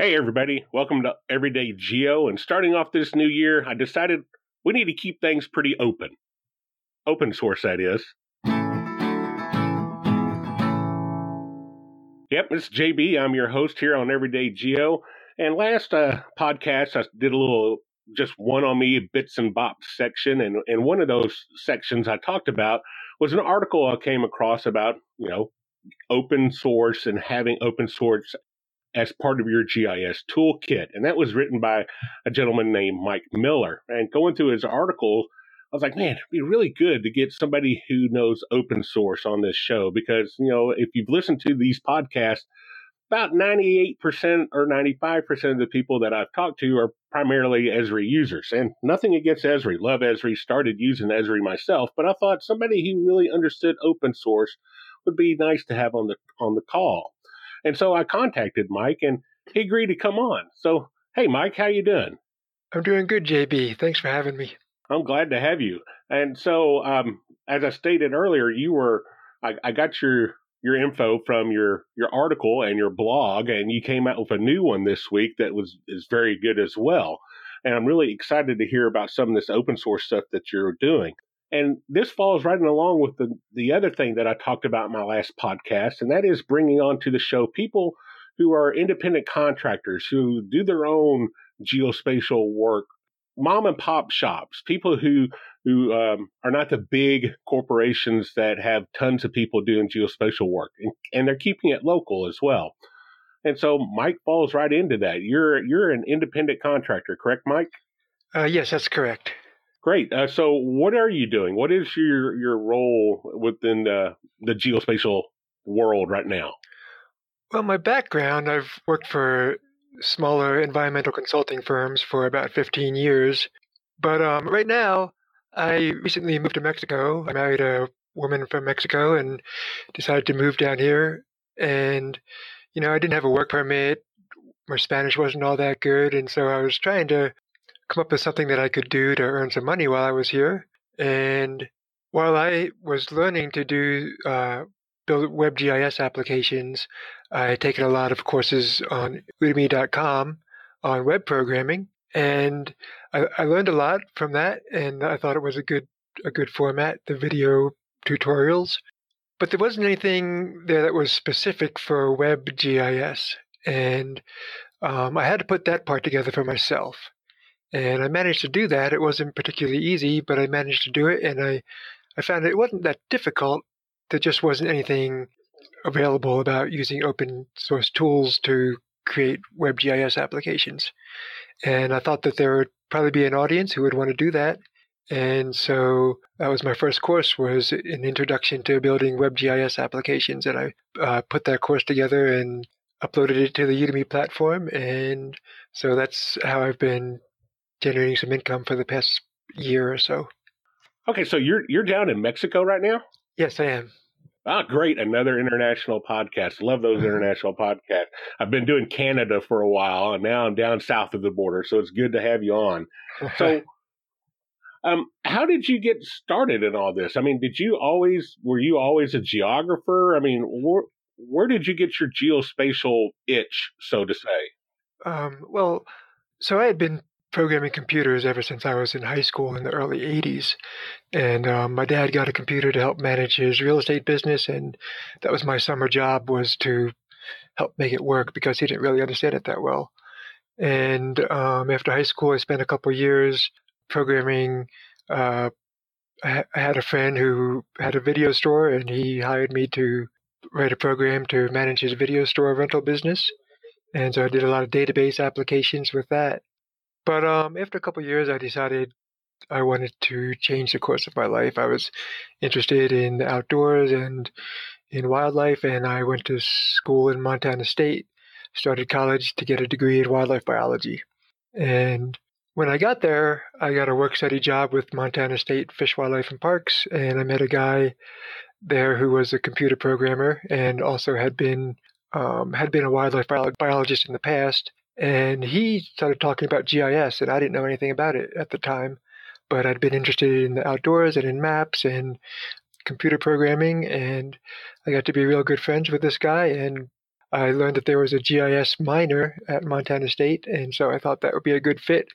Hey, everybody. Welcome to Everyday Geo. And starting off this new year, I decided we need to keep things pretty open. Open source, that is. Yep, it's JB. I'm your host here on Everyday Geo. And last uh, podcast, I did a little just one on me bits and bops section. And, and one of those sections I talked about was an article I came across about, you know, open source and having open source as part of your GIS toolkit. And that was written by a gentleman named Mike Miller. And going through his article, I was like, man, it'd be really good to get somebody who knows open source on this show because, you know, if you've listened to these podcasts, about 98% or 95% of the people that I've talked to are primarily Esri users. And nothing against Esri. Love Esri. Started using Esri myself, but I thought somebody who really understood open source would be nice to have on the on the call. And so I contacted Mike and he agreed to come on. So, hey, Mike, how you doing? I'm doing good, JB. Thanks for having me. I'm glad to have you. And so, um, as I stated earlier, you were, I, I got your, your info from your, your article and your blog, and you came out with a new one this week that was, is very good as well. And I'm really excited to hear about some of this open source stuff that you're doing. And this falls right in along with the, the other thing that I talked about in my last podcast, and that is bringing onto the show people who are independent contractors who do their own geospatial work, mom and pop shops, people who who um, are not the big corporations that have tons of people doing geospatial work, and, and they're keeping it local as well. And so Mike falls right into that. You're you're an independent contractor, correct, Mike? Uh, yes, that's correct. Great. Uh, so, what are you doing? What is your your role within the the geospatial world right now? Well, my background, I've worked for smaller environmental consulting firms for about 15 years. But um, right now, I recently moved to Mexico. I married a woman from Mexico and decided to move down here. And, you know, I didn't have a work permit. My Spanish wasn't all that good. And so I was trying to come up with something that I could do to earn some money while I was here. And while I was learning to do uh, build WebGIS applications, I had taken a lot of courses on Udemy.com on web programming, and I, I learned a lot from that. And I thought it was a good a good format, the video tutorials. But there wasn't anything there that was specific for WebGIS, and um, I had to put that part together for myself. And I managed to do that. It wasn't particularly easy, but I managed to do it. And I, I found it wasn't that difficult. There just wasn't anything available about using open source tools to create WebGIS applications. And I thought that there would probably be an audience who would want to do that. And so that was my first course was an introduction to building WebGIS applications. And I uh, put that course together and uploaded it to the Udemy platform. And so that's how I've been generating some income for the past year or so. Okay, so you're you're down in Mexico right now? Yes, I am. Ah, great! Another international podcast. Love those international podcasts. I've been doing Canada for a while, and now I'm down south of the border, so it's good to have you on. So, um, how did you get started in all this? I mean, did you always were you always a geographer? I mean, where where did you get your geospatial itch, so to say? Um, well, so I had been programming computers ever since I was in high school in the early 80s. And um, my dad got a computer to help manage his real estate business. And that was my summer job was to help make it work because he didn't really understand it that well. And um, after high school, I spent a couple years programming. Uh, I had a friend who had a video store and he hired me to write a program to manage his video store rental business. And so I did a lot of database applications with that. But um, after a couple years, I decided I wanted to change the course of my life. I was interested in the outdoors and in wildlife, and I went to school in Montana State, started college to get a degree in wildlife biology. And when I got there, I got a work study job with Montana State Fish, Wildlife, and Parks, and I met a guy there who was a computer programmer and also had been um, had been a wildlife biologist in the past and he started talking about GIS, and I didn't know anything about it at the time, but I'd been interested in the outdoors and in maps and computer programming, and I got to be real good friends with this guy, and I learned that there was a GIS minor at Montana State, and so I thought that would be a good fit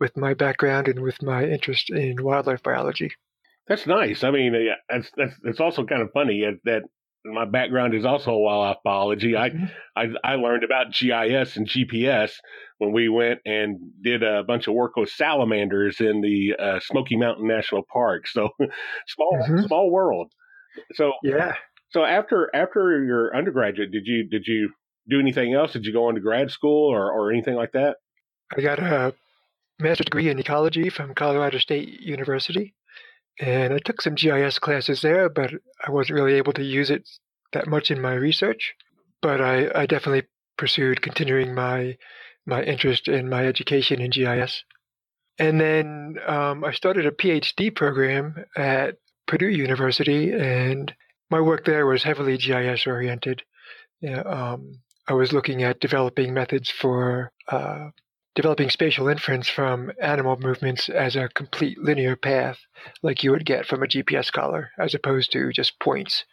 with my background and with my interest in wildlife biology. That's nice. I mean, that's that's it's also kind of funny that my background is also wildlife biology. Mm-hmm. I, I I learned about GIS and GPS when we went and did a bunch of work with salamanders in the uh, Smoky Mountain National Park. So small mm-hmm. small world. So yeah. So after after your undergraduate, did you did you do anything else? Did you go into grad school or or anything like that? I got a master's degree in ecology from Colorado State University. And I took some GIS classes there, but I wasn't really able to use it that much in my research. But I, I definitely pursued continuing my my interest in my education in GIS. And then um, I started a PhD program at Purdue University, and my work there was heavily GIS oriented. Yeah, um, I was looking at developing methods for uh, developing spatial inference from animal movements as a complete linear path, like you would get from a GPS collar, as opposed to just points.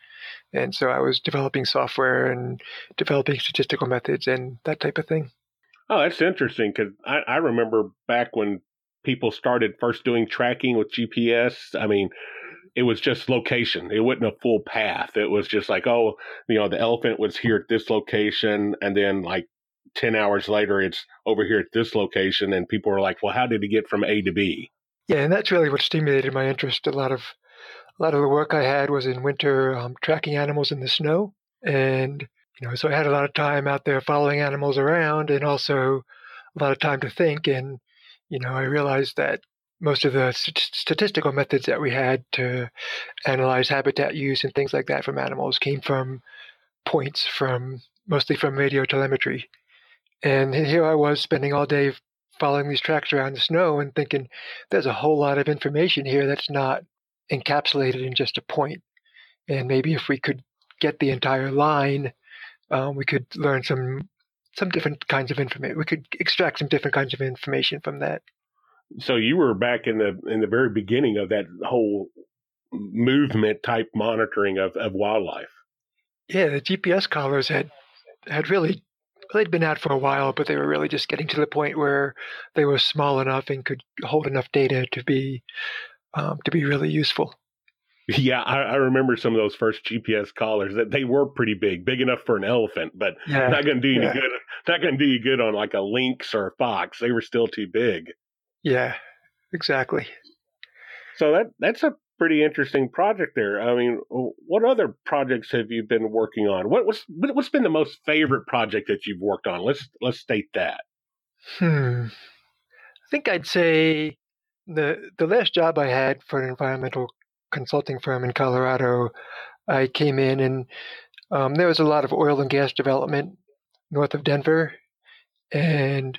And so I was developing software and developing statistical methods and that type of thing. Oh, that's interesting because I, I remember back when people started first doing tracking with GPS. I mean, it was just location. It wasn't a full path. It was just like, oh, you know, the elephant was here at this location, and then like 10 hours later, it's over here at this location. And people are like, well, how did he get from A to B? Yeah, and that's really what stimulated my interest. A lot of a lot of the work I had was in winter um, tracking animals in the snow, and you know, so I had a lot of time out there following animals around, and also a lot of time to think. And you know, I realized that most of the st- statistical methods that we had to analyze habitat use and things like that from animals came from points from mostly from radio telemetry. And here I was spending all day following these tracks around the snow and thinking, there's a whole lot of information here that's not encapsulated in just a point. And maybe if we could get the entire line, um, we could learn some some different kinds of information. We could extract some different kinds of information from that. So you were back in the in the very beginning of that whole movement type monitoring of, of wildlife. Yeah, the GPS collars had had really they'd been out for a while, but they were really just getting to the point where they were small enough and could hold enough data to be um, to be really useful. Yeah, I, I, remember some of those first GPS collars that they were pretty big, big enough for an elephant, but yeah, not going to do you yeah. any good. Not going to do you good on like a lynx or a fox. They were still too big. Yeah, exactly. So that that's a pretty interesting project there. I mean, what other projects have you been working on? What, what's what's been the most favorite project that you've worked on? Let's let's state that. Hmm. I think I'd say the the last job I had for an environmental consulting firm in Colorado, I came in and um, there was a lot of oil and gas development north of Denver, and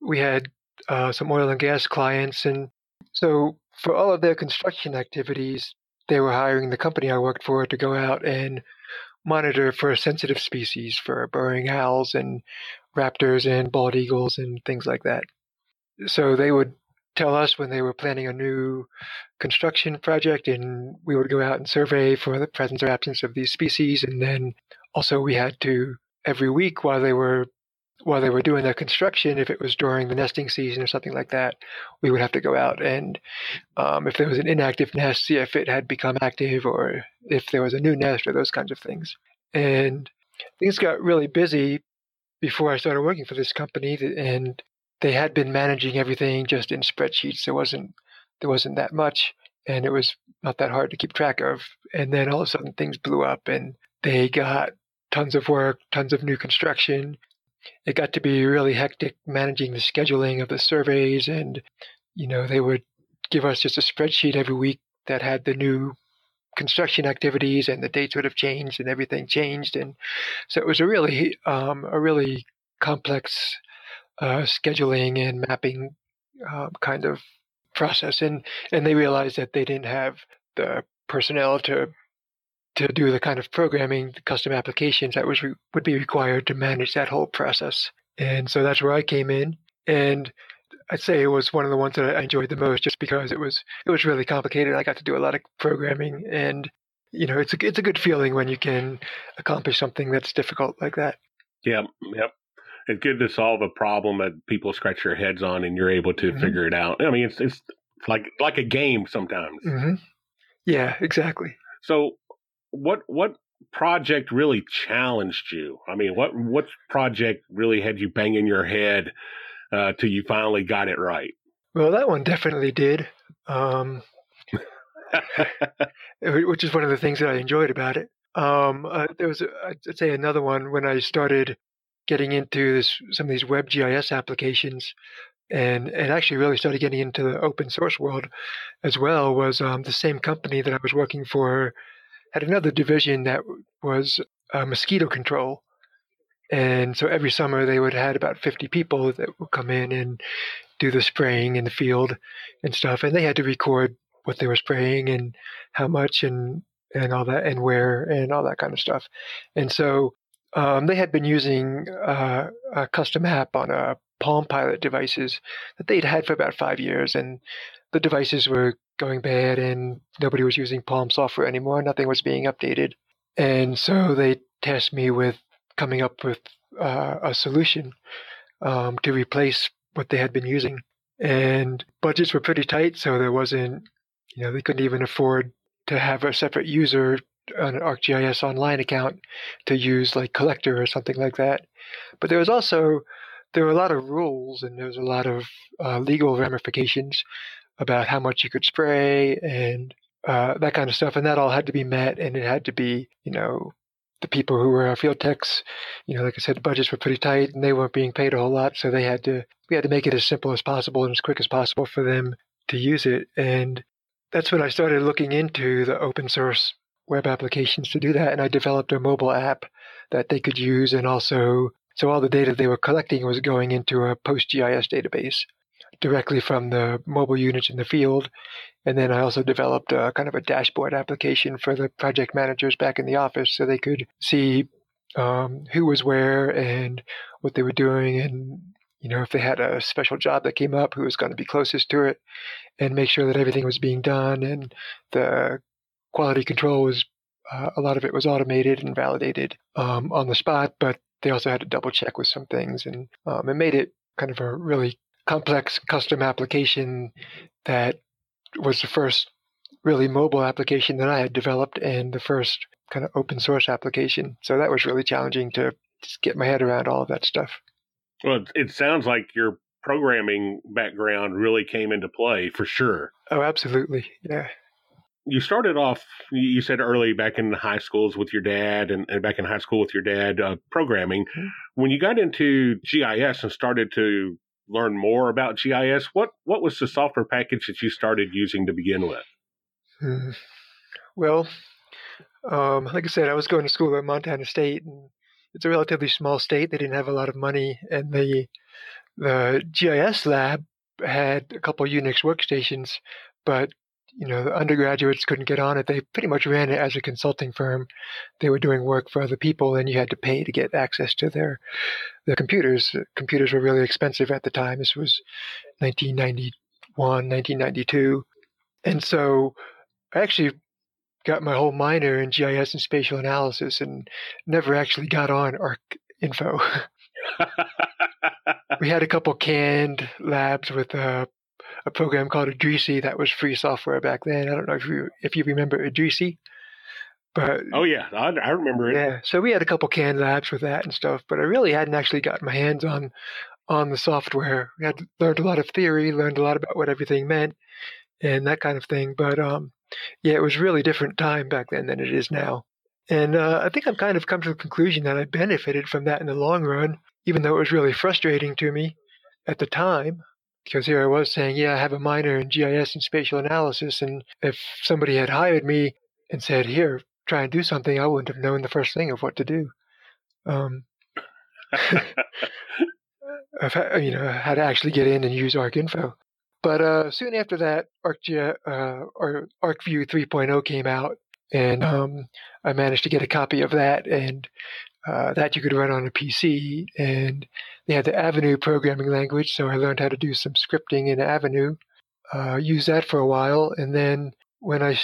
we had uh, some oil and gas clients, and so for all of their construction activities, they were hiring the company I worked for to go out and monitor for sensitive species for burrowing owls and raptors and bald eagles and things like that. So they would tell us when they were planning a new construction project and we would go out and survey for the presence or absence of these species and then also we had to every week while they were while they were doing the construction, if it was during the nesting season or something like that, we would have to go out and um, if there was an inactive nest, see if it had become active or if there was a new nest or those kinds of things. And things got really busy before I started working for this company, and they had been managing everything just in spreadsheets. There wasn't there wasn't that much, and it was not that hard to keep track of. And then all of a sudden, things blew up, and they got tons of work, tons of new construction, it got to be really hectic managing the scheduling of the surveys and you know they would give us just a spreadsheet every week that had the new construction activities and the dates would have changed and everything changed and so it was a really um, a really complex uh, scheduling and mapping um, kind of process and and they realized that they didn't have the personnel to to do the kind of programming, custom applications that was re- would be required to manage that whole process. And so that's where I came in. And I'd say it was one of the ones that I enjoyed the most, just because it was it was really complicated. I got to do a lot of programming, and you know, it's a it's a good feeling when you can accomplish something that's difficult like that. Yeah, yep. It's good to solve a problem that people scratch their heads on, and you're able to mm-hmm. figure it out. I mean, it's it's like like a game sometimes. Mm-hmm. Yeah, exactly. So, what what project really challenged you? I mean, what what project really had you banging your head uh, till you finally got it right? Well, that one definitely did. Um, which is one of the things that I enjoyed about it. Um, uh, there was, I'd say, another one when I started getting into this, some of these web GIS applications, and and actually really started getting into the open source world as well. Was um, the same company that I was working for had another division that was uh, mosquito control, and so every summer they would had about 50 people that would come in and do the spraying in the field and stuff, and they had to record what they were spraying and how much and and all that and where and all that kind of stuff. And so um, they had been using uh, a custom app on a Palm Pilot devices that they'd had for about five years, and the devices were going bad, and nobody was using Palm software anymore. Nothing was being updated, and so they tasked me with coming up with uh, a solution um, to replace what they had been using. And budgets were pretty tight, so there wasn't you know, they couldn't even afford to have a separate user on an ArcGIS Online account to use like Collector or something like that. But there was also there were a lot of rules and there was a lot of uh, legal ramifications about how much you could spray and uh, that kind of stuff, and that all had to be met, and it had to be, you know, the people who were our field techs, you know, like I said, the budgets were pretty tight, and they weren't being paid a whole lot, so they had to we had to make it as simple as possible and as quick as possible for them to use it, and that's when I started looking into the open source web applications to do that. And I developed a mobile app that they could use. And also, so all the data they were collecting was going into a PostGIS database directly from the mobile units in the field. And then I also developed a kind of a dashboard application for the project managers back in the office so they could see um, who was where and what they were doing and you know if they had a special job that came up who was going to be closest to it and make sure that everything was being done and the quality control was uh, a lot of it was automated and validated um, on the spot, but they also had to double check with some things, and um, it made it kind of a really complex custom application that was the first really mobile application that I had developed and the first kind of open source application. So that was really challenging to just get my head around all of that stuff. Well, it sounds like you're programming background really came into play for sure. Oh, absolutely. Yeah. You started off, you said early back in high schools with your dad and, and back in high school with your dad, uh, programming. Mm-hmm. When you got into GIS and started to learn more about GIS, what, what was the software package that you started using to begin with? Well, um, like I said, I was going to school at Montana State, and it's a relatively small state. They didn't have a lot of money, and the the GIS lab had a couple Unix workstations, but you know the undergraduates couldn't get on it. They pretty much ran it as a consulting firm. They were doing work for other people, and you had to pay to get access to their their computers. Computers were really expensive at the time. This was 1991, 1992, and so I actually got my whole minor in GIS and spatial analysis, and never actually got on Arc Info. we had a couple canned labs with a, a program called Idrisi that was free software back then. I don't know if you if you remember Idrisi. But oh yeah, I, I remember it. Yeah, so we had a couple canned labs with that and stuff, but I really hadn't actually gotten my hands on on the software. We had learned a lot of theory, learned a lot about what everything meant, and that kind of thing. But um, yeah, it was really different time back then than it is now. And uh, I think I've kind of come to the conclusion that I benefited from that in the long run even though it was really frustrating to me at the time, because here I was saying, yeah, I have a minor in GIS and spatial analysis. And if somebody had hired me and said, here, try and do something, I wouldn't have known the first thing of what to do. Um, you know, how to actually get in and use ArcInfo. But uh, soon after that, uh, or ArcView 3.0 came out, and um, I managed to get a copy of that and uh, that you could run on a PC. And they had the Avenue programming language, so I learned how to do some scripting in Avenue. Uh, used that for a while, and then when I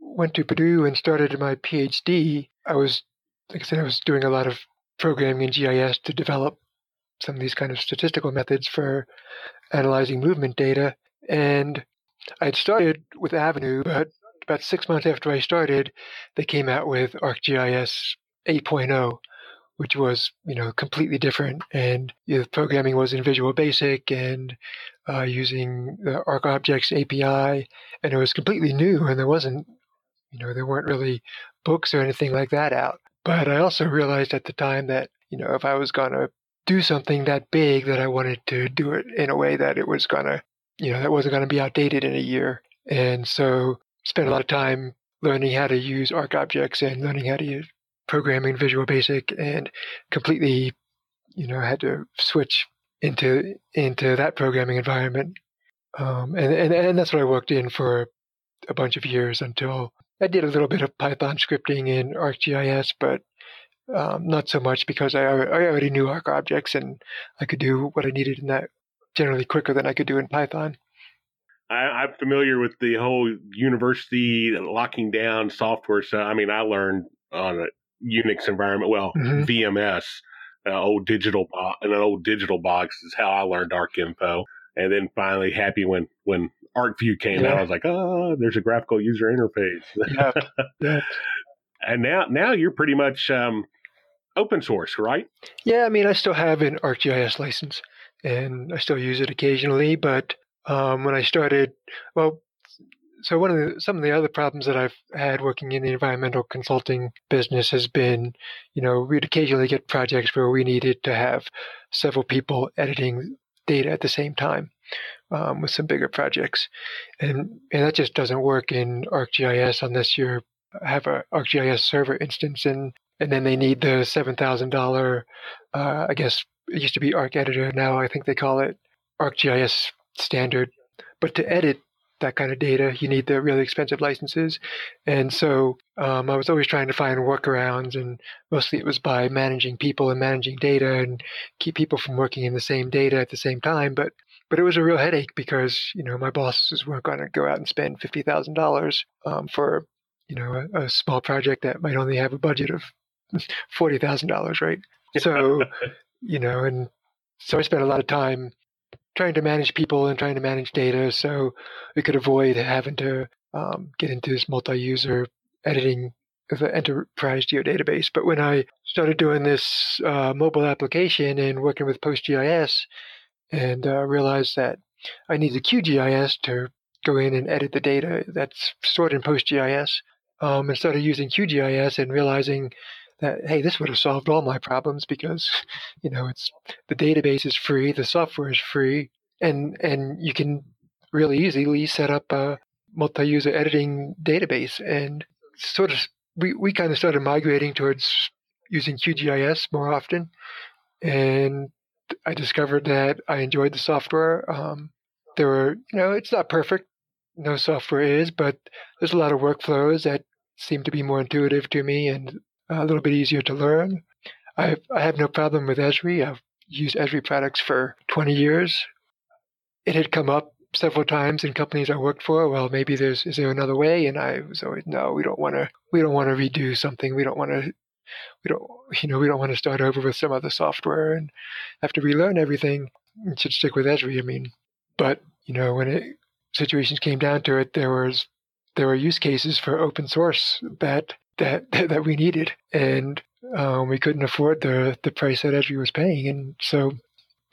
went to Purdue and started my PhD, I was, like I said, I was doing a lot of programming in GIS to develop some of these kind of statistical methods for analyzing movement data. And I'd started with Avenue, but about six months after I started, they came out with ArcGIS 8.0, which was you know completely different, and the programming was in Visual Basic and uh, using the ArcObjects API, and it was completely new, and there wasn't you know there weren't really books or anything like that out. But I also realized at the time that you know if I was going to do something that big, that I wanted to do it in a way that it was going to you know that wasn't going to be outdated in a year, and so spent a lot of time learning how to use ArcObjects and learning how to use programming Visual Basic and completely, you know, had to switch into into that programming environment. Um, and, and and that's what I worked in for a bunch of years until I did a little bit of Python scripting in ArcGIS, but um, not so much because I, I already knew ArcObjects and I could do what I needed in that generally quicker than I could do in Python. I, am familiar with the whole university locking down software. So, I mean, I learned on a Unix environment, well, mm-hmm. VMS, uh, old digital box, an old digital box is how I learned ArcInfo. And then finally happy when, when ArcView came yeah. out, I was like, oh, there's a graphical user interface. Yeah. yeah. and now, now you're pretty much, um, open source, right? Yeah. I mean, I still have an ArcGIS license and I still use it occasionally, but um, when I started, well, so one of the, some of the other problems that I've had working in the environmental consulting business has been, you know, we'd occasionally get projects where we needed to have several people editing data at the same time um, with some bigger projects, and and that just doesn't work in ArcGIS unless you have a ArcGIS server instance and and then they need the seven thousand dollar, uh, I guess it used to be ArcEditor. Now I think they call it ArcGIS standard. But to edit that kind of data, you need the really expensive licenses. And so um, I was always trying to find workarounds, and mostly it was by managing people and managing data and keep people from working in the same data at the same time. But but it was a real headache because you know my bosses weren't going to go out and spend fifty thousand um, dollars for you know a, a small project that might only have a budget of forty thousand dollars, right? So you know, and so I spent a lot of time trying to manage people and trying to manage data so we could avoid having to um, get into this multi-user editing of the enterprise geodatabase. But when I started doing this uh, mobile application and working with PostGIS and uh, realized that I need the QGIS to go in and edit the data that's stored in PostGIS, um, and started using QGIS and realizing that hey, this would have solved all my problems because you know it's the database is free, the software is free, and and you can really easily set up a multi-user editing database and sort of we, we kind of started migrating towards using QGIS more often and I discovered that I enjoyed the software. Um, there were, you know, it's not perfect. No software is, but there's a lot of workflows that seem to be more intuitive to me and a little bit easier to learn. I I have no problem with Esri. I've used Esri products for 20 years. It had come up several times in companies I worked for. Well, maybe there's is there another way? And I was always no. We don't want to. We don't want to redo something. We don't want to. We don't. You know, we don't want to start over with some other software and have to relearn everything. We should stick with Esri. I mean, but you know, when it, situations came down to it, there was there were use cases for open source that that that we needed, and um, we couldn't afford the the price that Esri was paying, and so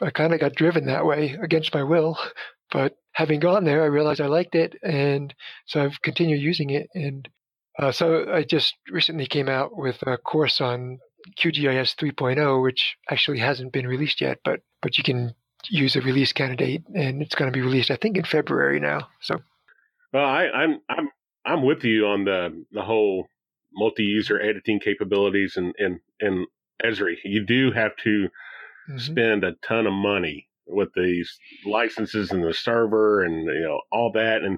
I kind of got driven that way against my will. But having gone there, I realized I liked it, and so I've continued using it. And uh, so I just recently came out with a course on QGIS 3.0, which actually hasn't been released yet, but but you can use a release candidate, and it's going to be released, I think, in February now. So, well, I, I'm I'm I'm with you on the the whole multi-user editing capabilities and and and Esri. You do have to mm-hmm. spend a ton of money with these licenses and the server and you know all that and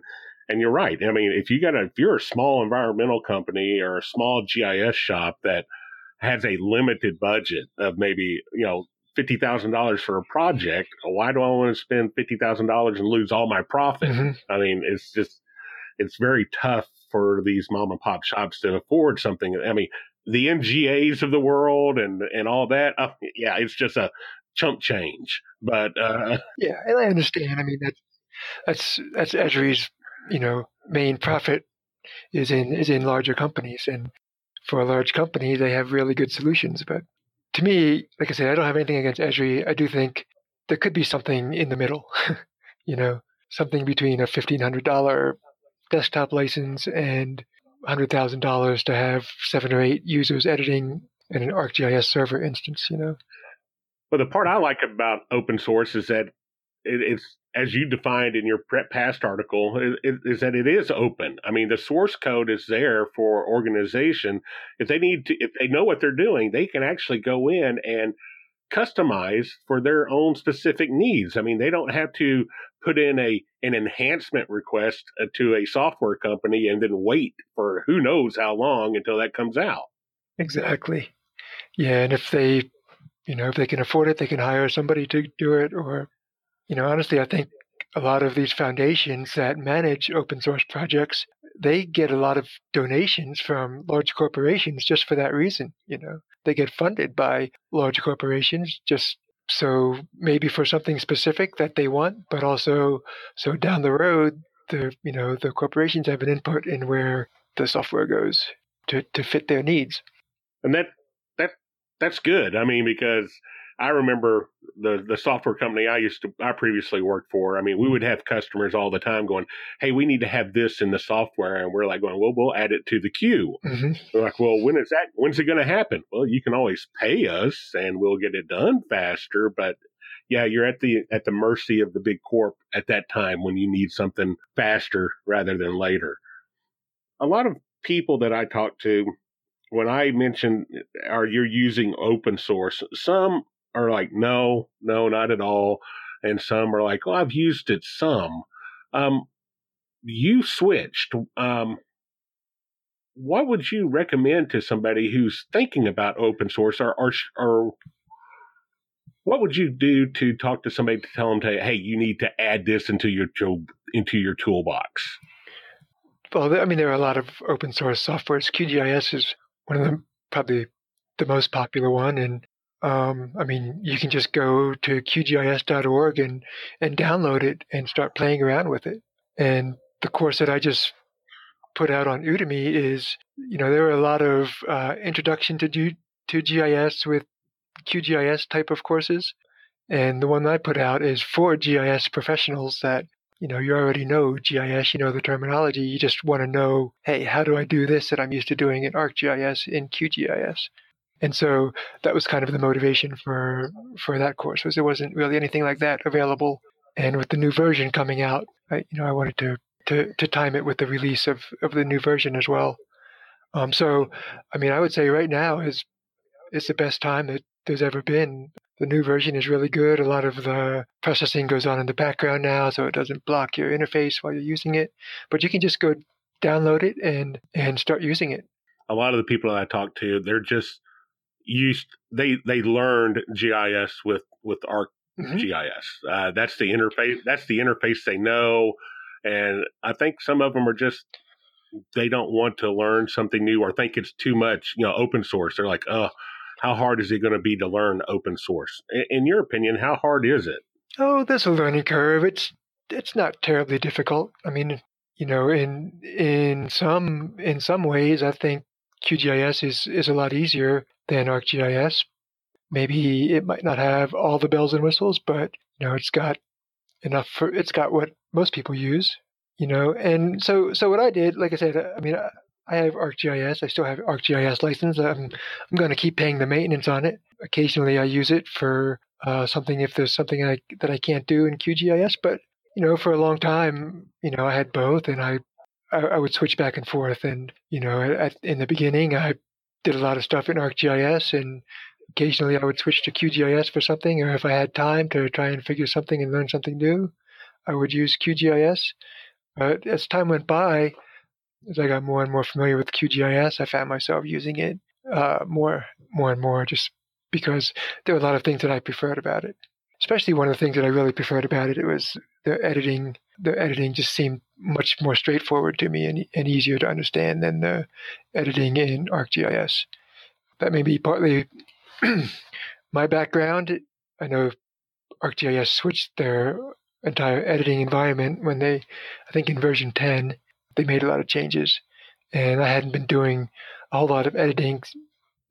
and you're right. I mean, if you got a if you're a small environmental company or a small GIS shop that has a limited budget of maybe you know fifty thousand dollars for a project, why do I want to spend fifty thousand dollars and lose all my profit? Mm-hmm. I mean, it's just it's very tough for these mom and pop shops to afford something. I mean, the MGAs of the world and and all that. Uh, yeah, it's just a chump change. But uh, yeah, and I understand. I mean, that's that's that's Esri's you know main profit is in is in larger companies, and for a large company, they have really good solutions. But to me, like I said, I don't have anything against Esri. I do think there could be something in the middle. you know, something between a fifteen hundred dollar desktop license and hundred thousand dollars to have seven or eight users editing in an ArcGIS server instance. You know. Well, the part I like about open source is that it's as you defined in your past article is, is, that it is open. I mean, the source code is there for organization. If they need to, if they know what they're doing, they can actually go in and customize for their own specific needs. I mean, they don't have to put in a an enhancement request uh, to a software company and then wait for who knows how long until that comes out. Exactly. Yeah, and if they, you know, if they can afford it, they can hire somebody to do it or you know, honestly, I think a lot of these foundations that manage open source projects, they get a lot of donations from large corporations just for that reason. You know, they get funded by large corporations just so maybe for something specific that they want, but also so down the road, the you know the corporations have an input in where the software goes to to fit their needs. And that that that's good. I mean, because I remember the the software company I used to I previously worked for. I mean, we would have customers all the time going, "Hey, we need to have this in the software," and we're like going, "Well, we'll add it to the queue." Mm-hmm. We're like, "Well, when is that? When's it going to happen?" Well, you can always pay us, and we'll get it done faster. But yeah, you're at the at the mercy of the big corp at that time when you need something faster rather than later. A lot of people that I talk to when I mention are you're using open source, some are like, no, no, not at all. And some are like, oh, I've used it some. Um, you switched. Um, what would you recommend to somebody who's thinking about open source or, or, or what would you do to talk to somebody to tell them to, hey, you need to add this into your tool, into your toolbox? Well, I mean, there are a lot of open source softwares. QGIS is one of them, probably the most popular one, and um, I mean, you can just go to qgis.org and, and download it and start playing around with it. And the course that I just put out on Udemy is, you know, there are a lot of uh, introduction to, to GIS with QGIS type of courses. And the one that I put out is for GIS professionals that, you know, you already know GIS, you know the terminology. You just want to know, hey, how do I do this that I'm used to doing in ArcGIS in QGIS? And so that was kind of the motivation for for that course was there wasn't really anything like that available. And with the new version coming out, I, you know, I wanted to, to, to time it with the release of, of the new version as well. Um, so, I mean, I would say right now is is the best time that there's ever been. The new version is really good. A lot of the processing goes on in the background now, so it doesn't block your interface while you're using it. But you can just go download it and and start using it. A lot of the people that I talk to, they're just used they they learned GIS with with ArcGIS. Mm-hmm. Uh, that's the interface. That's the interface they know, and I think some of them are just they don't want to learn something new or think it's too much. You know, open source. They're like, oh, how hard is it going to be to learn open source? In, in your opinion, how hard is it? Oh, there's a learning curve. It's it's not terribly difficult. I mean, you know, in in some in some ways, I think QGIS is is a lot easier than ArcGIS. Maybe it might not have all the bells and whistles, but you know, it's got enough for it's got what most people use, you know. And so so what I did, like I said, I mean, I have ArcGIS. I still have ArcGIS license. I'm I'm going to keep paying the maintenance on it. Occasionally, I use it for uh, something if there's something I, that I can't do in QGIS. But you know, for a long time, you know, I had both, and I I, I would switch back and forth. And you know, at, in the beginning, I did a lot of stuff in ArcGIS, and occasionally I would switch to QGIS for something, or if I had time to try and figure something and learn something new, I would use QGIS. But as time went by, as I got more and more familiar with QGIS, I found myself using it uh, more, more and more, just because there were a lot of things that I preferred about it. Especially one of the things that I really preferred about it, it was the editing. The editing just seemed much more straightforward to me and, and easier to understand than the editing in ArcGIS. That may be partly my background. I know ArcGIS switched their entire editing environment when they, I think in version 10, they made a lot of changes. And I hadn't been doing a whole lot of editing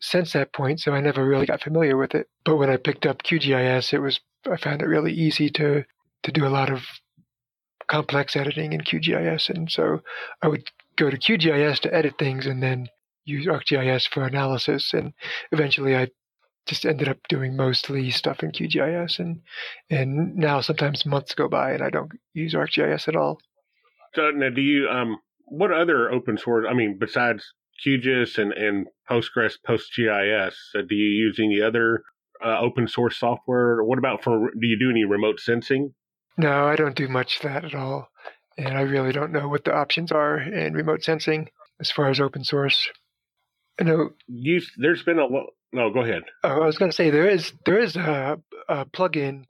since that point, so I never really got familiar with it. But when I picked up QGIS, it was I found it really easy to to do a lot of complex editing in QGIS, and so I would go to QGIS to edit things, and then use ArcGIS for analysis. And eventually, I just ended up doing mostly stuff in QGIS, and and now sometimes months go by and I don't use ArcGIS at all. So now, do you um, what other open source? I mean, besides QGIS and and Postgres, PostGIS, uh, do you use any other uh, open source software? What about for? Do you do any remote sensing? No, I don't do much of that at all, and I really don't know what the options are in remote sensing as far as open source. I know you, there's been a lot. no. Go ahead. Oh, I was going to say there is there is a, a plugin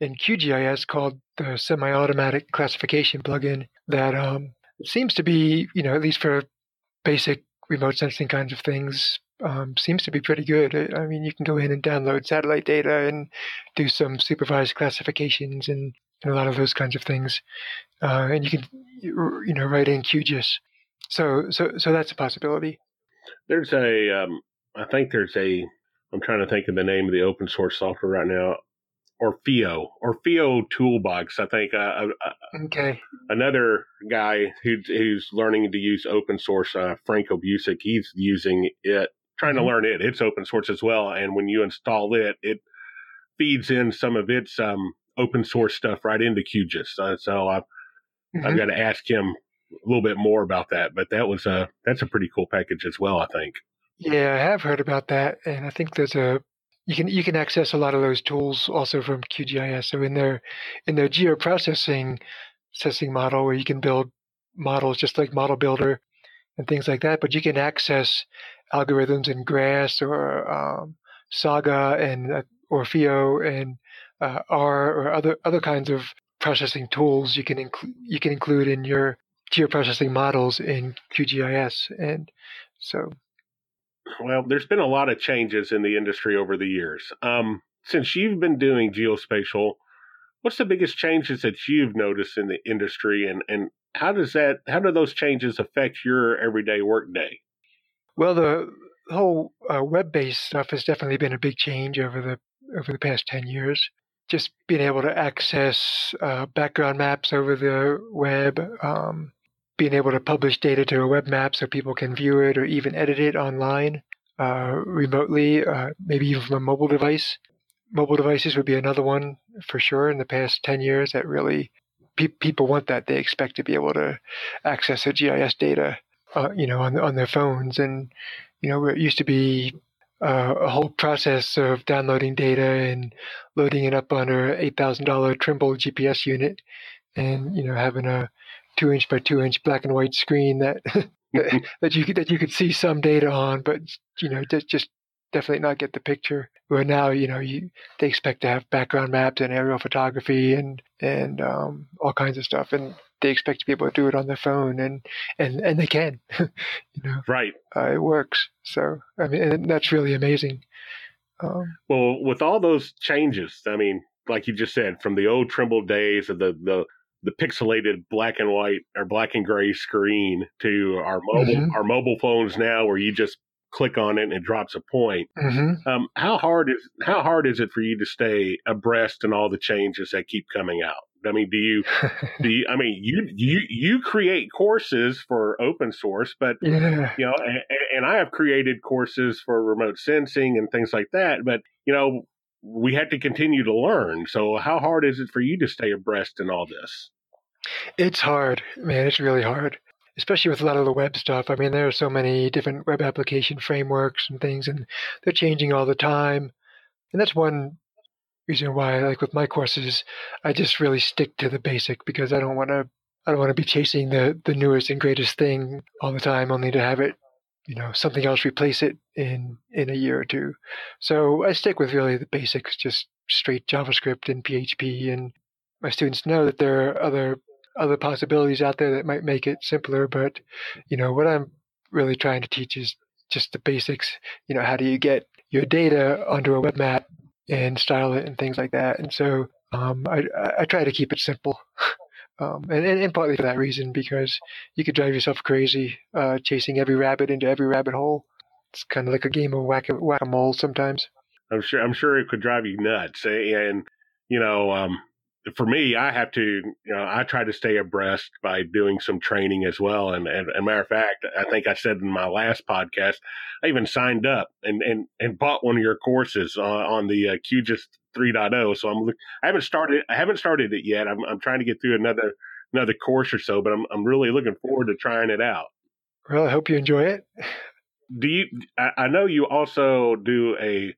in QGIS called the semi-automatic classification plugin that um, seems to be, you know, at least for basic remote sensing kinds of things, um, seems to be pretty good. I mean, you can go in and download satellite data and do some supervised classifications and, and a lot of those kinds of things, uh, and you can, you know, write in QGIS. So, so, so that's a possibility. There's a, um, I think there's a, I'm trying to think of the name of the open source software right now. Orfeo, Orfeo Toolbox. I think. Uh, uh, uh, okay. Another guy who's who's learning to use open source, uh, Franco Busick, he's using it, trying mm-hmm. to learn it. It's open source as well, and when you install it, it feeds in some of its um, open source stuff right into QGIS. Uh, so I've mm-hmm. I've got to ask him a little bit more about that. But that was a that's a pretty cool package as well. I think. Yeah, I have heard about that, and I think there's a you can you can access a lot of those tools also from QGIS. So in their in their geoprocessing processing model, where you can build models just like Model Builder and things like that, but you can access algorithms in GRASS or um, Saga and uh, Orfeo and uh, R or other other kinds of processing tools you can include you can include in your geoprocessing models in QGIS, and so well, there's been a lot of changes in the industry over the years. Um, since you've been doing geospatial, what's the biggest changes that you've noticed in the industry, and and how does that how do those changes affect your everyday workday? Well, the whole uh, web-based stuff has definitely been a big change over the over the past ten years. Just being able to access uh, background maps over the web, um, being able to publish data to a web map so people can view it or even edit it online uh, remotely, uh, maybe even from a mobile device. Mobile devices would be another one for sure in the past 10 years that really pe- people want that. They expect to be able to access their GIS data, uh, you know, on, on their phones. And, you know, it used to be uh, a whole process of downloading data and loading it up on a $8,000 Trimble GPS unit and, you know, having a two inch by two inch black and white screen that that you could that you could see some data on, but you know just just definitely not get the picture. Where now you know you they expect to have background maps and aerial photography and and um, all kinds of stuff, and they expect to be able to do it on their phone, and and and they can, you know. Right. Uh, it works. So I mean, and that's really amazing. Um, well, with all those changes, I mean, like you just said, from the old Trimble days of the the the pixelated black and white or black and gray screen to our mobile mm-hmm. our mobile phones now where you just click on it and it drops a point. Mm-hmm. Um, how hard is how hard is it for you to stay abreast in all the changes that keep coming out? I mean, do you do you, I mean you you you create courses for open source, but yeah. you know, and, and I have created courses for remote sensing and things like that. But you know, we had to continue to learn. So, how hard is it for you to stay abreast in all this? It's hard, man. It's really hard, especially with a lot of the web stuff. I mean, there are so many different web application frameworks and things, and they're changing all the time. And that's one reason why, like with my courses, I just really stick to the basic because I don't want to. I don't want to be chasing the the newest and greatest thing all the time, only to have it you know something else replace it in in a year or two. So I stick with really the basics, just straight JavaScript and PHP, and my students know that there are other other possibilities out there that might make it simpler. But you know what I'm really trying to teach is just the basics. You know, how do you get your data onto a web map and style it and things like that. And so um, I, I try to keep it simple. Um, and, and, partly for that reason, because you could drive yourself crazy uh, chasing every rabbit into every rabbit hole. It's kind of like a game of whack a mole sometimes. I'm sure. I'm sure it could drive you nuts. And you know, um, for me, I have to, you know, I try to stay abreast by doing some training as well. And, and, and matter of fact, I think I said in my last podcast, I even signed up and, and, and bought one of your courses uh, on the uh, QGIS 3.0. So I'm, I haven't started, I haven't started it yet. I'm, I'm trying to get through another, another course or so, but I'm, I'm really looking forward to trying it out. Well, I hope you enjoy it. Do you, I, I know you also do a,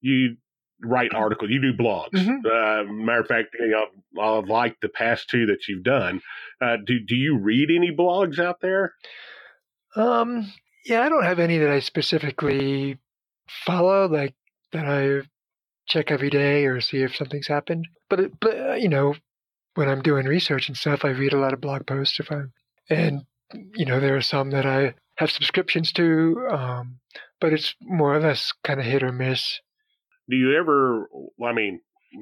you write articles. You do blogs. Mm-hmm. Uh, matter of fact, you know, I've liked the past two that you've done. Uh, do Do you read any blogs out there? Um. Yeah, I don't have any that I specifically follow, like that I check every day or see if something's happened. But but uh, you know, when I'm doing research and stuff, I read a lot of blog posts if I'm, and you know, there are some that I have subscriptions to, um, but it's more or less kind of hit or miss do you ever? I mean,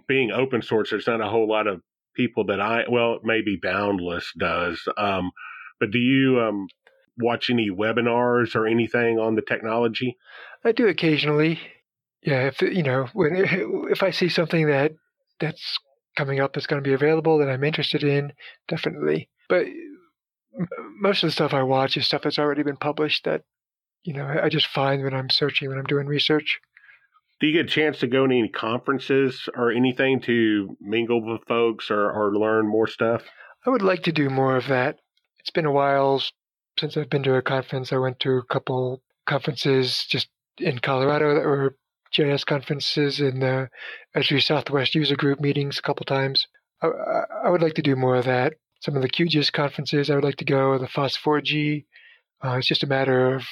being open source, there's not a whole lot of people that I well, maybe Boundless does. Um, but do you um, watch any webinars or anything on the technology? I do occasionally. Yeah, if you know, when if I see something that that's coming up that's going to be available that I'm interested in, definitely. But most of the stuff I watch is stuff that's already been published that you know I just find when I'm searching when I'm doing research do you get a chance to go to any conferences or anything to mingle with folks or, or learn more stuff? I would like to do more of that. It's been a while since I've been to a conference. I went to a couple conferences just in Colorado that were GIS conferences and the Esri Southwest user group meetings a couple times. I, I, would like to do more of that. Some of the QGIS conferences I would like to go, the FOSS4G. Uh, it's just a matter of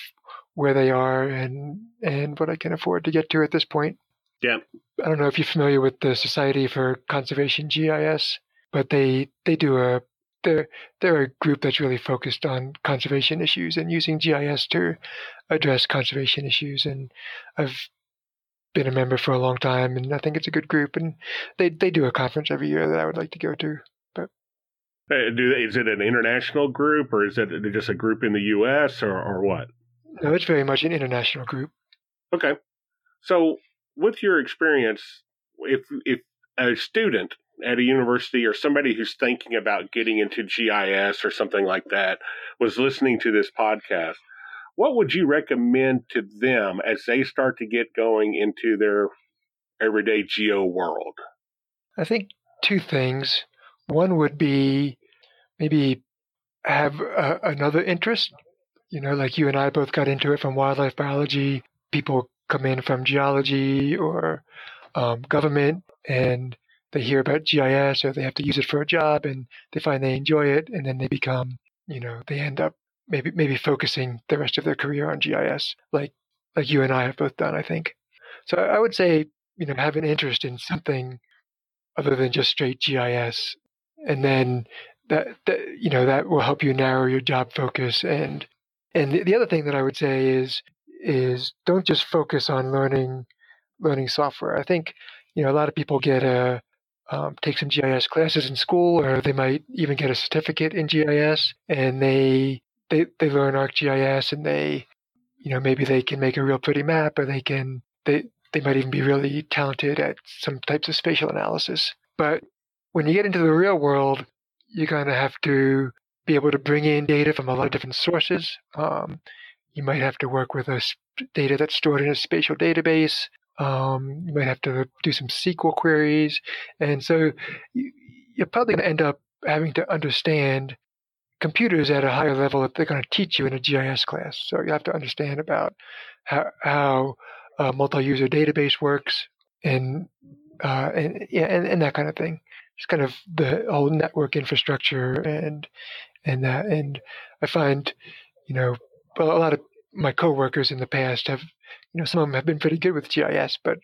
where they are and and what I can afford to get to at this point. Yeah. I don't know if you're familiar with the Society for Conservation GIS, but they they do a they're they're a group that's really focused on conservation issues and using GIS to address conservation issues. And I've been a member for a long time, and I think it's a good group. And they they do a conference every year that I would like to go to. But uh, do they, is it an international group or is it just a group in the U.S. or or what? No, it's very much an international group. Okay. So, with your experience, if if a student at a university or somebody who's thinking about getting into GIS or something like that was listening to this podcast, what would you recommend to them as they start to get going into their everyday geo world? I think two things. One would be maybe have a, another interest you know, like you and I both got into it from wildlife biology. People come in from geology or um, government and they hear about GIS or they have to use it for a job and they find they enjoy it and then they become, you know, they end up maybe maybe focusing the rest of their career on GIS, like like you and I have both done, I think. So I would say, you know, have an interest in something other than just straight GIS, and then that, that you know that will help you narrow your job focus and and the, the other thing that I would say is is don't just focus on learning learning software. I think you know a lot of people get a um, take some GIS classes in school, or they might even get a certificate in GIS, and they they they learn ArcGIS, and they you know maybe they can make a real pretty map, or they can they they might even be really talented at some types of spatial analysis. But when you get into the real world, you're going to have to be able to bring in data from a lot of different sources. Um, you might have to work with a data that's stored in a spatial database. Um, you might have to do some SQL queries. And so you, you're probably going to end up having to understand computers at a higher level that they're going to teach you in a GIS class. So you have to understand about how, how a multi-user database works and, uh, and, yeah, and, and that kind of thing. It's kind of the whole network infrastructure and and that and I find you know a lot of my coworkers in the past have, you know, some of them have been pretty good with GIS, but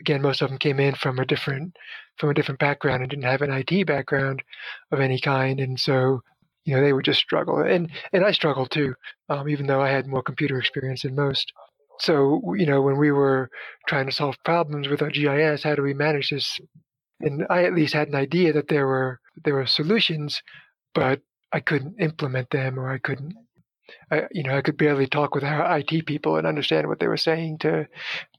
again, most of them came in from a different from a different background and didn't have an IT background of any kind, and so you know they would just struggle, and and I struggled too, um, even though I had more computer experience than most. So you know when we were trying to solve problems with our GIS, how do we manage this? And I at least had an idea that there were there were solutions, but I couldn't implement them or I couldn't I, you know, I could barely talk with our IT people and understand what they were saying to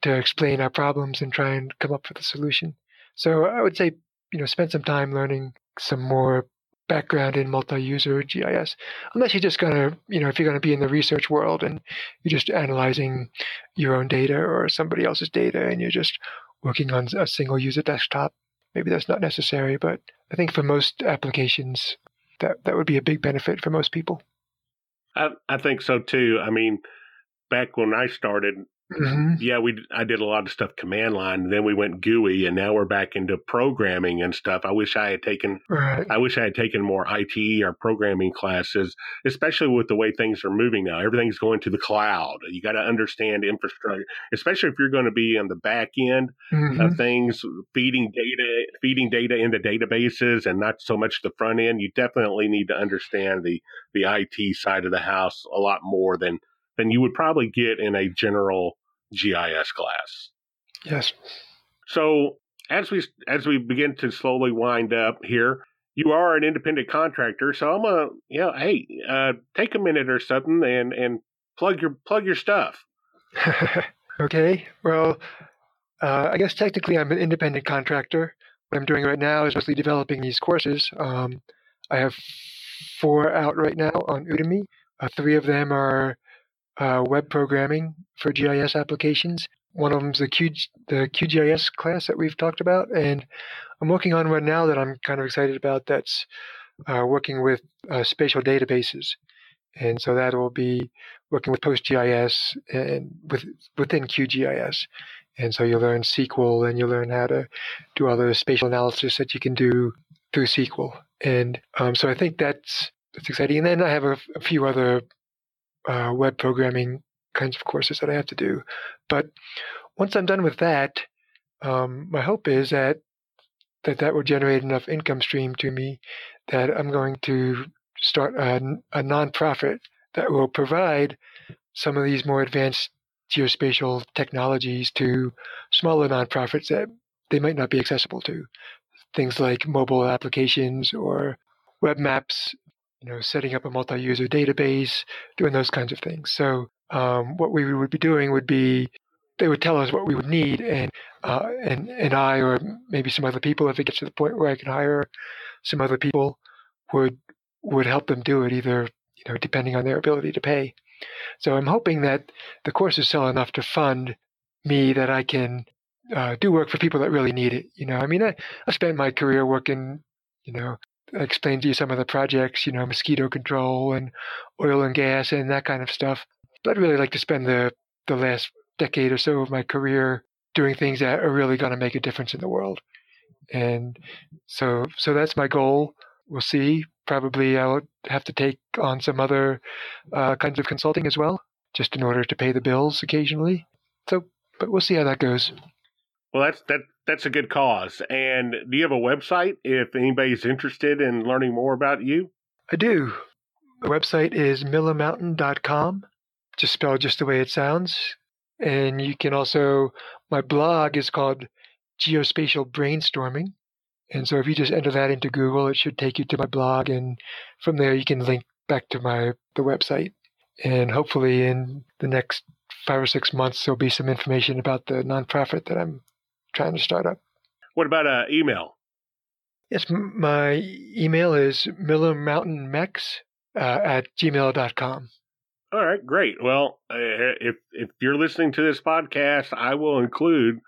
to explain our problems and try and come up with a solution. So I would say, you know, spend some time learning some more background in multi-user GIS, unless you're just gonna, you know, if you're gonna be in the research world and you're just analyzing your own data or somebody else's data and you're just working on a single user desktop, maybe that's not necessary. But I think for most applications, that that would be a big benefit for most people. I, I think so too. I mean, back when I started, Mm-hmm. Yeah, we I did a lot of stuff command line, then we went GUI, and now we're back into programming and stuff. I wish I had taken right. I wish I had taken more IT or programming classes, especially with the way things are moving now. Everything's going to the cloud. You got to understand infrastructure, especially if you're going to be on the back end mm-hmm. of things, feeding data, feeding data into databases, and not so much the front end. You definitely need to understand the the IT side of the house a lot more than than you would probably get in a general GIS class. Yes. So as we as we begin to slowly wind up here, you are an independent contractor, so I'm gonna, you know, hey, uh, take a minute or something and and plug your plug your stuff. okay. Well, uh, I guess technically I'm an independent contractor. What I'm doing right now is mostly developing these courses. Um, I have four out right now on Udemy. Uh, three of them are uh, web programming for GIS applications. One of them is the, Q, the QGIS class that we've talked about, and I'm working on one now that I'm kind of excited about. That's uh, working with uh, spatial databases, and so that will be working with PostGIS and with within QGIS. And so you'll learn SQL, and you'll learn how to do all the spatial analysis that you can do through SQL. And um, so I think that's that's exciting. And then I have a, a few other uh, web programming kinds of courses that I have to do. But once I'm done with that, um, my hope is that that that will generate enough income stream to me that I'm going to start a, a nonprofit that will provide some of these more advanced geospatial technologies to smaller nonprofits that they might not be accessible to. Things like mobile applications or web maps you know, setting up a multi-user database, doing those kinds of things. So um, what we would be doing would be they would tell us what we would need, and uh, and and I or maybe some other people, if it gets to the point where I can hire some other people, would would help them do it, either you know, depending on their ability to pay. So I'm hoping that the courses sell enough to fund me that I can uh, do work for people that really need it. You know, I mean, I, I spent my career working, you know, explain to you some of the projects, you know, mosquito control and oil and gas and that kind of stuff. But I'd really like to spend the, the last decade or so of my career doing things that are really going to make a difference in the world. And so, so that's my goal. We'll see. Probably I'll have to take on some other uh, kinds of consulting as well, just in order to pay the bills occasionally. So, but we'll see how that goes. Well, that's that that's a good cause. And do you have a website if anybody's interested in learning more about you? I do. The website is millermountain.com, just spelled just the way it sounds. And you can also, my blog is called Geospatial Brainstorming. And so if you just enter that into Google, it should take you to my blog. And from there, you can link back to my the website. And hopefully, in the next five or six months, there'll be some information about the nonprofit that I'm trying to start up. What about uh, email? Yes, my email is millermountainmex uh, at gmail.com. All right, great. Well, uh, if if you're listening to this podcast, I will include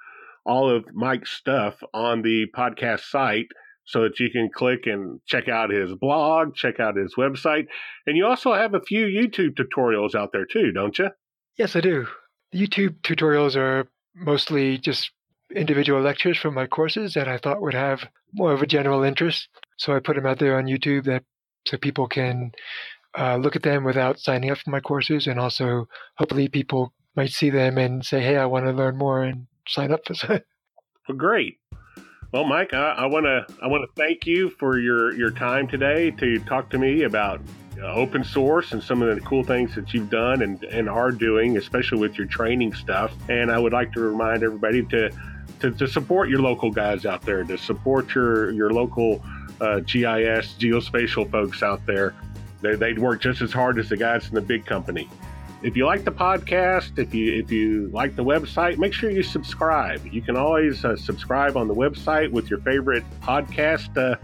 all of Mike's stuff on the podcast site so that you can click and check out his blog, check out his website, and you also have a few YouTube tutorials out there too, don't you? Yes, I do. The YouTube tutorials are mostly just individual lectures from my courses that I thought would have more of a general interest. So I put them out there on YouTube that so people can uh, look at them without signing up for my courses, and also hopefully people might see them and say, "Hey, I want to learn more," and sign up for some. Well, great. Well, Mike, I want to I want to thank you for your your time today to talk to me about uh, open source and some of the cool things that you've done and, and are doing, especially with your training stuff. And I would like to remind everybody to to, to support your local guys out there, to support your your local uh, GIS geospatial folks out there. They, they'd work just as hard as the guys in the big company if you like the podcast, if you if you like the website, make sure you subscribe. You can always uh, subscribe on the website with your favorite podcast uh,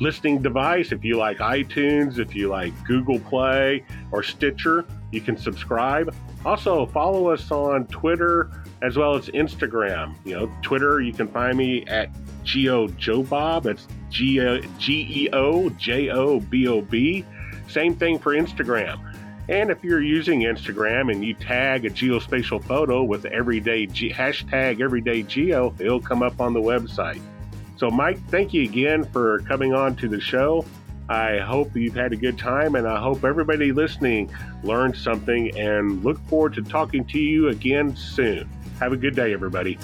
listening device. If you like iTunes, if you like Google Play or Stitcher, you can subscribe. Also, follow us on Twitter as well as Instagram. You know, Twitter, you can find me at Geo Joe Bob. It's G E O J O B O B. Same thing for Instagram. And if you're using Instagram and you tag a geospatial photo with everyday hashtag everyday geo, it'll come up on the website. So, Mike, thank you again for coming on to the show. I hope you've had a good time, and I hope everybody listening learned something and look forward to talking to you again soon. Have a good day, everybody.